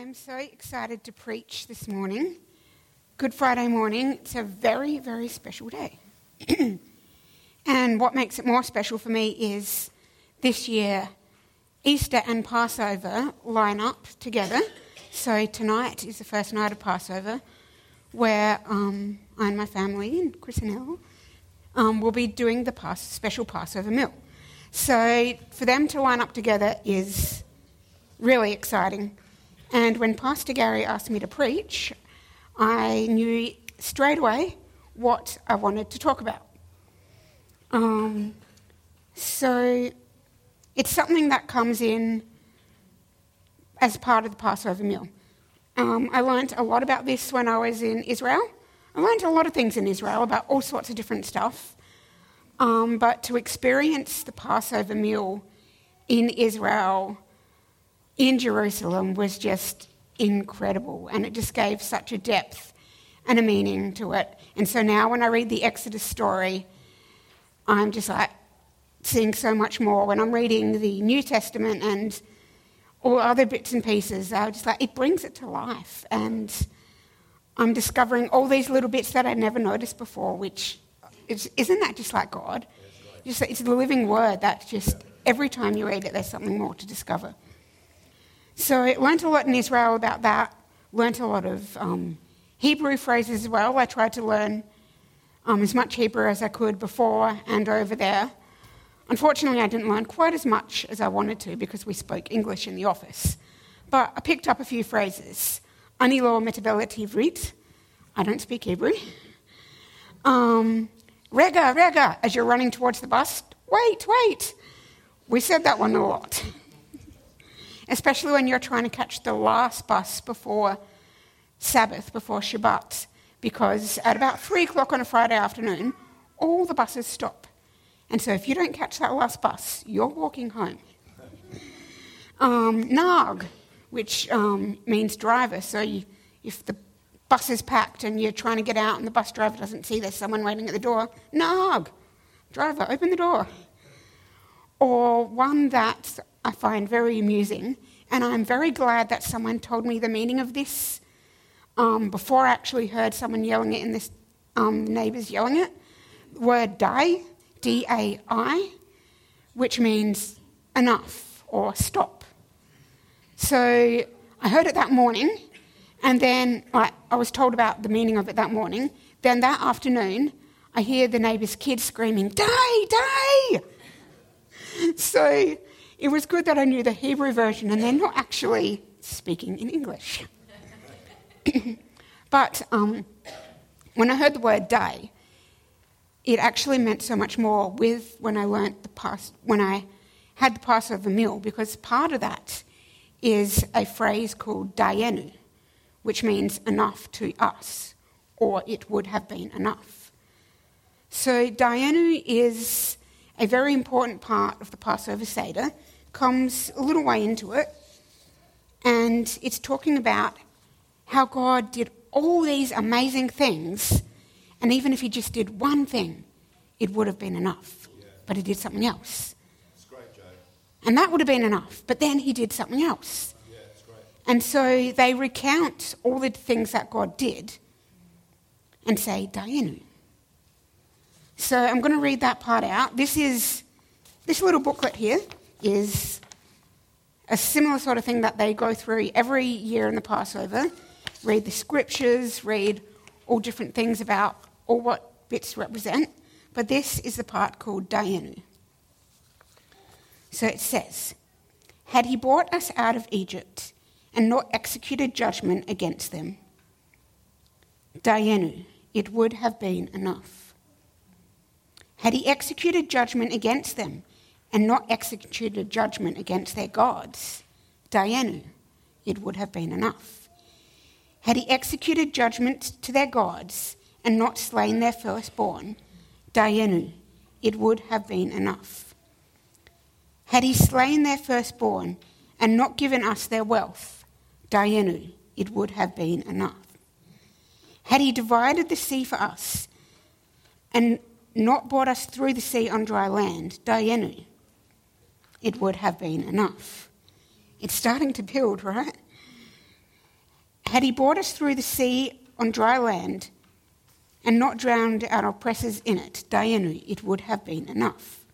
I'm so excited to preach this morning. Good Friday morning. It's a very, very special day. and what makes it more special for me is this year, Easter and Passover line up together. So tonight is the first night of Passover, where um, I and my family and Chris and Elle um, will be doing the Pas- special Passover meal. So for them to line up together is really exciting. And when Pastor Gary asked me to preach, I knew straight away what I wanted to talk about. Um, so it's something that comes in as part of the Passover meal. Um, I learned a lot about this when I was in Israel. I learned a lot of things in Israel about all sorts of different stuff. Um, but to experience the Passover meal in Israel in Jerusalem was just incredible. And it just gave such a depth and a meaning to it. And so now when I read the Exodus story, I'm just like seeing so much more. When I'm reading the New Testament and all other bits and pieces, I just like, it brings it to life. And I'm discovering all these little bits that I never noticed before, which is, isn't that just like God? Just, it's the living word that just every time you read it, there's something more to discover. So I learnt a lot in Israel about that, learnt a lot of um, Hebrew phrases as well. I tried to learn um, as much Hebrew as I could before and over there. Unfortunately, I didn't learn quite as much as I wanted to because we spoke English in the office. But I picked up a few phrases. Ani lo ivrit. I don't speak Hebrew. Um, rega, rega, as you're running towards the bus. Wait, wait. We said that one a lot especially when you're trying to catch the last bus before Sabbath, before Shabbat, because at about three o'clock on a Friday afternoon, all the buses stop. And so if you don't catch that last bus, you're walking home. Um, which um, means driver. So you, if the bus is packed and you're trying to get out and the bus driver doesn't see there's someone waiting at the door, nag, driver, open the door. Or one that I find very amusing, and I'm very glad that someone told me the meaning of this um, before I actually heard someone yelling it in this um, neighbours yelling it. Word dai, D A I, which means enough or stop. So I heard it that morning, and then I, I was told about the meaning of it that morning. Then that afternoon, I hear the neighbour's kids screaming, Die, die! So it was good that I knew the Hebrew version and they're not actually speaking in English. but um, when I heard the word day, it actually meant so much more with when I learnt the past, when I had the Passover meal, because part of that is a phrase called dayenu, which means enough to us, or it would have been enough. So dayenu is a very important part of the Passover Seder, comes a little way into it, and it's talking about how God did all these amazing things, and even if He just did one thing, it would have been enough. Yeah. But He did something else. Great, and that would have been enough, but then He did something else. Yeah, and so they recount all the things that God did and say, Dayenu. So I'm going to read that part out. This is this little booklet here is a similar sort of thing that they go through every year in the Passover. Read the scriptures, read all different things about all what bits represent. But this is the part called Dayenu. So it says, Had he brought us out of Egypt and not executed judgment against them, Dayenu, it would have been enough. Had he executed judgment against them and not executed judgment against their gods, Dayenu, it would have been enough. Had he executed judgment to their gods and not slain their firstborn, Dayenu, it would have been enough. Had he slain their firstborn and not given us their wealth, Dayenu, it would have been enough. Had he divided the sea for us and not brought us through the sea on dry land, Dayenu, it would have been enough. It's starting to build, right? Had he brought us through the sea on dry land and not drowned our oppressors in it, Dayenu, it would have been enough.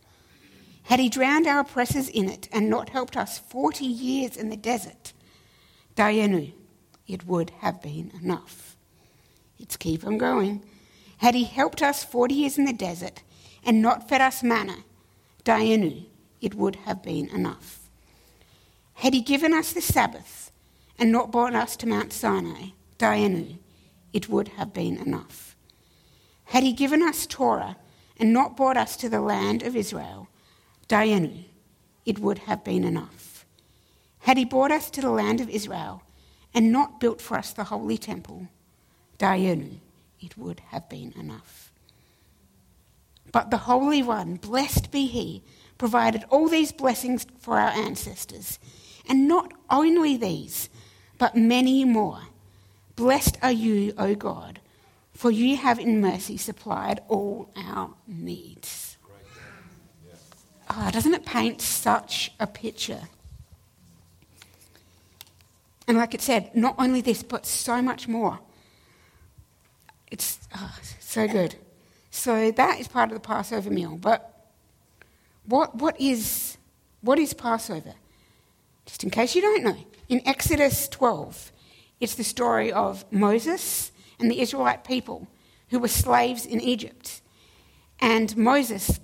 Had he drowned our oppressors in it and not helped us 40 years in the desert, Dayenu, it would have been enough. It's keep on going. Had he helped us 40 years in the desert and not fed us manna, Dayenu, it would have been enough. Had he given us the Sabbath and not brought us to Mount Sinai, Dayenu, it would have been enough. Had he given us Torah and not brought us to the land of Israel, Dayenu, it would have been enough. Had he brought us to the land of Israel and not built for us the holy temple, Dayenu, it would have been enough. But the Holy One, blessed be He, provided all these blessings for our ancestors, and not only these, but many more. Blessed are you, O God, for you have in mercy supplied all our needs. Oh, doesn't it paint such a picture? And like it said, not only this, but so much more. It's oh, so good. So that is part of the Passover meal. But what, what, is, what is Passover? Just in case you don't know. In Exodus 12, it's the story of Moses and the Israelite people who were slaves in Egypt. And Moses,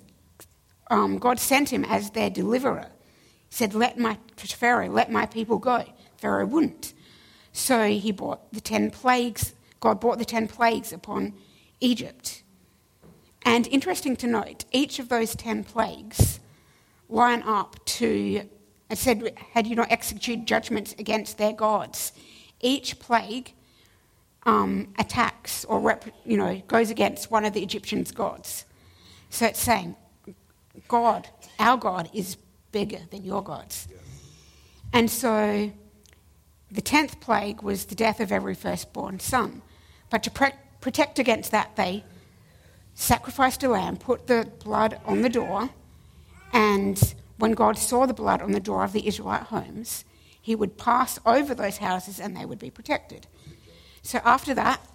um, God sent him as their deliverer. He said, Let my Pharaoh, let my people go. Pharaoh wouldn't. So he brought the ten plagues, God brought the ten plagues upon Egypt. And interesting to note, each of those ten plagues line up to, I said, had you not executed judgments against their gods. Each plague um, attacks or, rep, you know, goes against one of the Egyptians' gods. So it's saying, God, our God, is bigger than your gods. And so the tenth plague was the death of every firstborn son. But to pre- protect against that, they sacrificed a lamb, put the blood on the door, and when God saw the blood on the door of the Israelite homes, he would pass over those houses and they would be protected. So after that,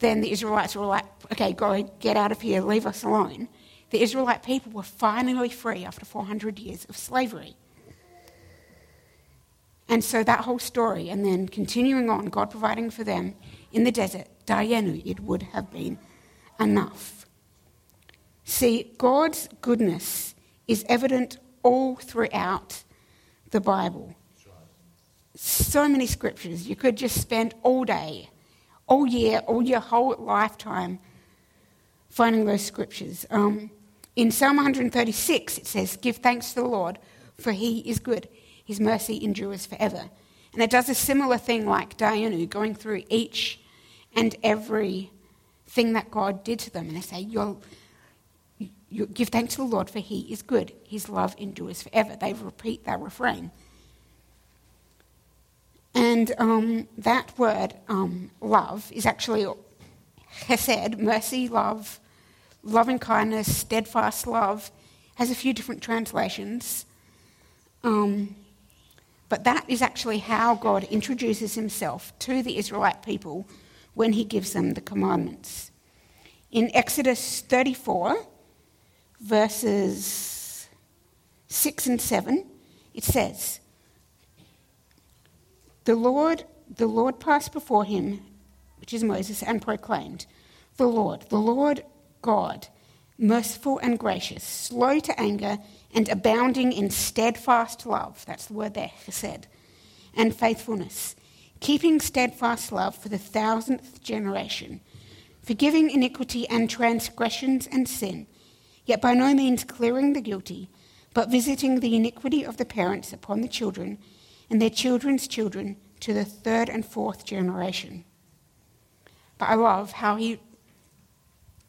then the Israelites were like, okay, go get out of here, leave us alone. The Israelite people were finally free after 400 years of slavery. And so that whole story, and then continuing on, God providing for them in the desert, Dayenu, it would have been enough. See, God's goodness is evident all throughout the Bible. So many scriptures. You could just spend all day, all year, all your whole lifetime finding those scriptures. Um, in Psalm 136, it says, Give thanks to the Lord, for he is good his mercy endures forever. And it does a similar thing like Dayenu, going through each and every thing that God did to them. And they say, You'll, you give thanks to the Lord, for he is good. His love endures forever. They repeat that refrain. And um, that word, um, love, is actually chesed, mercy, love, loving kindness, steadfast love, has a few different translations. Um, but that is actually how God introduces himself to the Israelite people when he gives them the commandments. In Exodus 34, verses 6 and 7, it says, The Lord, the Lord passed before him, which is Moses, and proclaimed, The Lord, the Lord God, merciful and gracious, slow to anger and abounding in steadfast love. That's the word there, chesed. And faithfulness, keeping steadfast love for the thousandth generation, forgiving iniquity and transgressions and sin, yet by no means clearing the guilty, but visiting the iniquity of the parents upon the children and their children's children to the third and fourth generation. But I love how he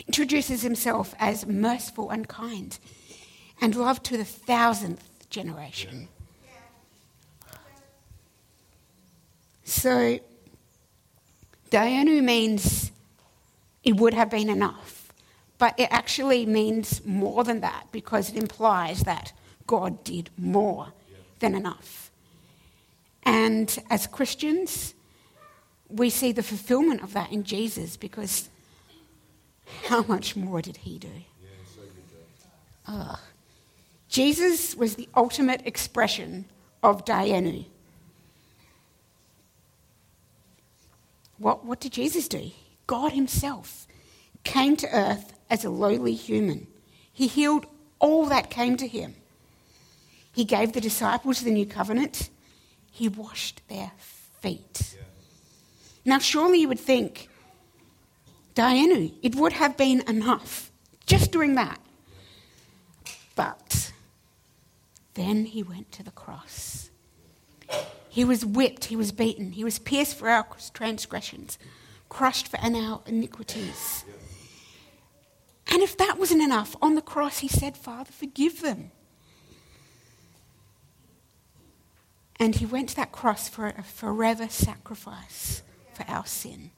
introduces himself as merciful and kind and love to the thousandth generation. So, Dayenu means it would have been enough, but it actually means more than that because it implies that God did more than enough. And as Christians, we see the fulfillment of that in Jesus because how much more did he do? Jesus was the ultimate expression of Dayenu. What, what did Jesus do? God Himself came to earth as a lowly human. He healed all that came to Him. He gave the disciples the new covenant. He washed their feet. Yeah. Now, surely you would think, Dayenu, it would have been enough just doing that. But then he went to the cross. He was whipped, he was beaten, he was pierced for our transgressions, crushed for our iniquities. And if that wasn't enough, on the cross he said, Father, forgive them. And he went to that cross for a forever sacrifice for our sin.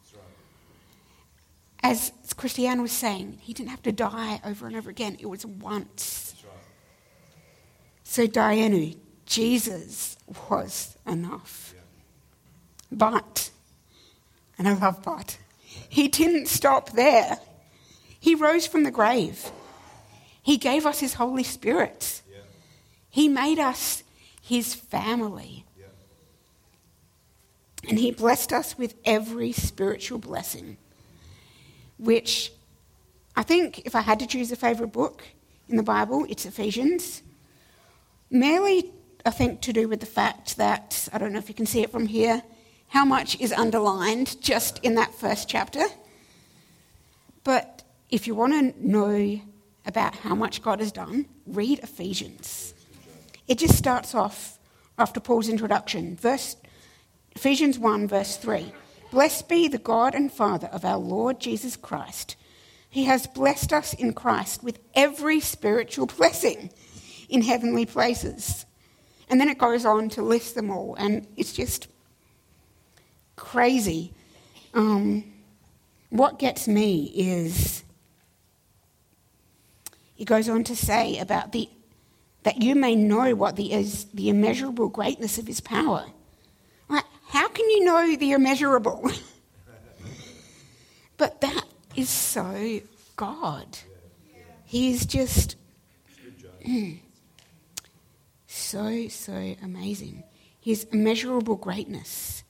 As Christiane was saying, he didn't have to die over and over again, it was once. So, Dayenu, Jesus was enough. But, and I love but, he didn't stop there. He rose from the grave. He gave us his Holy Spirit. He made us his family. And he blessed us with every spiritual blessing, which I think if I had to choose a favourite book in the Bible, it's Ephesians. Merely, I think, to do with the fact that, I don't know if you can see it from here, how much is underlined just in that first chapter. But if you want to know about how much God has done, read Ephesians. It just starts off after Paul's introduction. Verse, Ephesians 1, verse 3. Blessed be the God and Father of our Lord Jesus Christ. He has blessed us in Christ with every spiritual blessing in heavenly places. And then it goes on to list them all, and it's just crazy. Um, what gets me is it goes on to say about the that you may know what the, is the immeasurable greatness of his power. Like, how can you know the immeasurable? but that is so God. He is just. Mm, so, so amazing. His immeasurable greatness.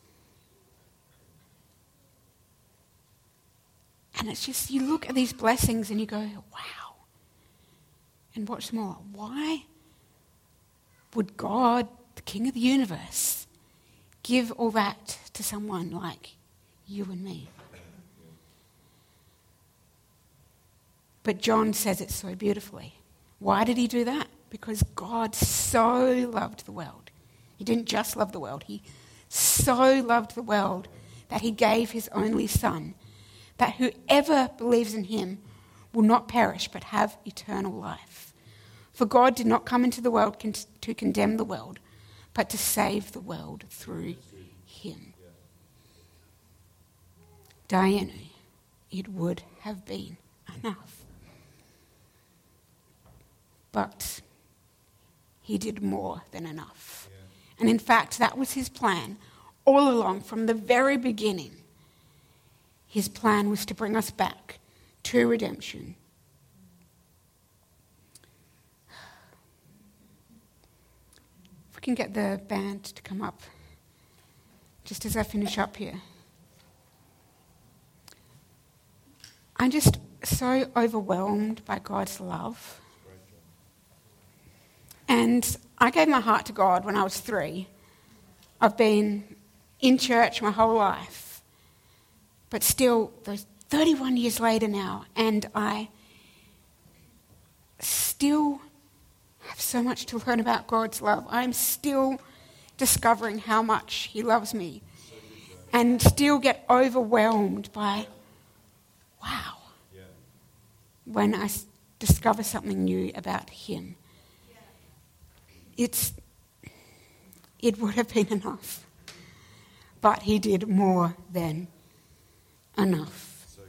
And it's just, you look at these blessings and you go, wow. And what's more, why would God, the King of the universe, give all that to someone like you and me? But John says it so beautifully. Why did he do that? because God so loved the world. He didn't just love the world, He so loved the world that He gave His only Son, that whoever believes in Him will not perish but have eternal life. For God did not come into the world to condemn the world, but to save the world through Him. Dayenu, it would have been enough. But he did more than enough. And in fact, that was his plan all along from the very beginning. His plan was to bring us back to redemption. If we can get the band to come up just as I finish up here. I'm just so overwhelmed by God's love and I gave my heart to God when I was three. I've been in church my whole life. But still, those 31 years later now, and I still have so much to learn about God's love. I'm still discovering how much He loves me and still get overwhelmed by, wow, when I discover something new about Him it's, it would have been enough. But he did more than enough. So,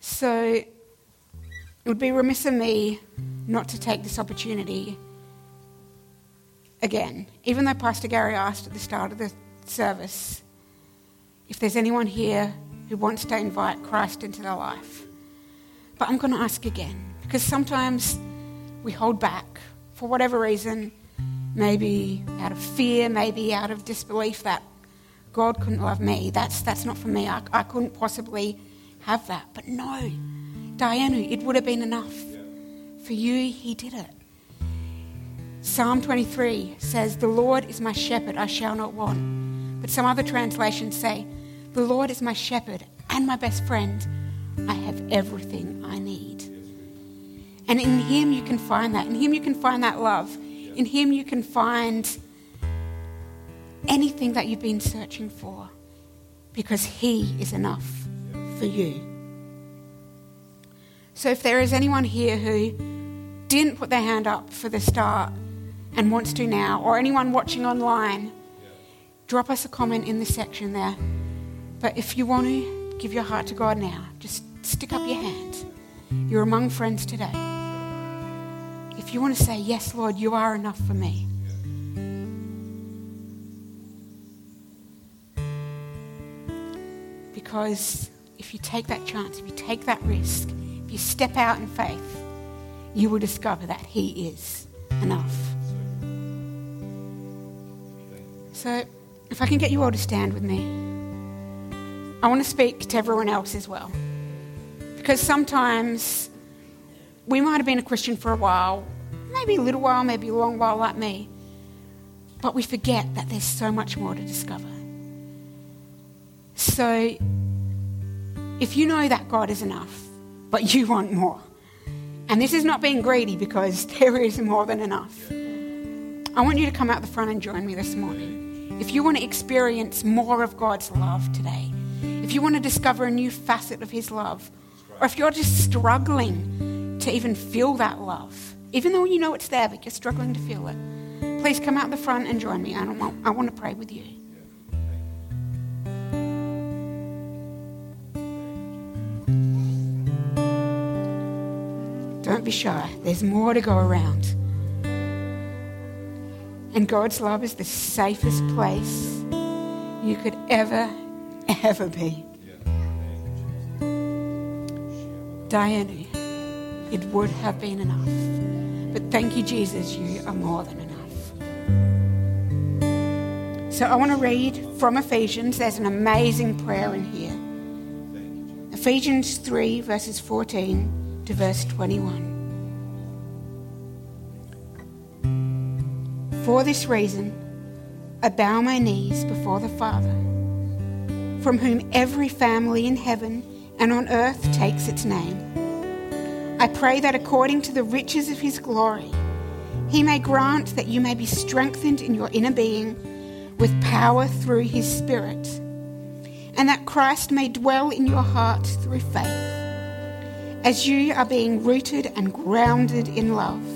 so it would be remiss of me not to take this opportunity again. Even though Pastor Gary asked at the start of the service, if there's anyone here who wants to invite Christ into their life. But I'm going to ask again because sometimes we hold back for whatever reason, maybe out of fear, maybe out of disbelief that God couldn't love me. That's, that's not for me. I, I couldn't possibly have that. But no, Dayenu, it would have been enough. For you, He did it. Psalm 23 says, The Lord is my shepherd, I shall not want. But some other translations say, The Lord is my shepherd and my best friend. I have everything I need. And in Him you can find that. In Him you can find that love. In Him you can find anything that you've been searching for because He is enough for you. So if there is anyone here who didn't put their hand up for the start and wants to now, or anyone watching online, drop us a comment in the section there. But if you want to give your heart to God now, just stick up your hand. You're among friends today. If you want to say, Yes, Lord, you are enough for me. Because if you take that chance, if you take that risk, if you step out in faith, you will discover that He is enough. So, if I can get you all to stand with me, I want to speak to everyone else as well. Because sometimes we might have been a Christian for a while, maybe a little while, maybe a long while, like me, but we forget that there's so much more to discover. So, if you know that God is enough, but you want more, and this is not being greedy because there is more than enough, I want you to come out the front and join me this morning. If you want to experience more of God's love today, if you want to discover a new facet of His love, or if you're just struggling to even feel that love, even though you know it's there, but you're struggling to feel it, please come out the front and join me. I, want, I want to pray with you. Be shy. There's more to go around. And God's love is the safest place you could ever, ever be. Dayenu, it would have been enough. But thank you, Jesus, you are more than enough. So I want to read from Ephesians. There's an amazing prayer in here. Ephesians 3, verses 14 to verse 21. For this reason, I bow my knees before the Father, from whom every family in heaven and on earth takes its name. I pray that according to the riches of his glory, he may grant that you may be strengthened in your inner being with power through his Spirit, and that Christ may dwell in your heart through faith as you are being rooted and grounded in love.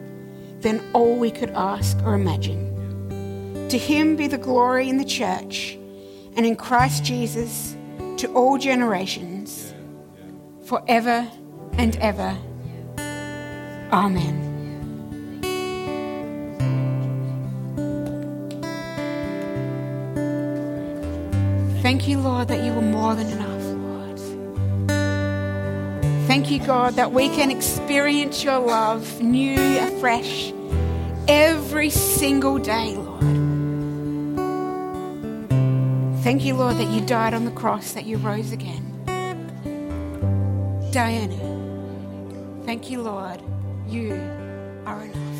than all we could ask or imagine. To him be the glory in the church and in Christ Jesus to all generations, forever and ever. Amen. Thank you, Lord, that you were more than enough. Thank you, God, that we can experience your love new, afresh, every single day, Lord. Thank you, Lord, that you died on the cross, that you rose again. Dayenu, thank you, Lord. You are enough.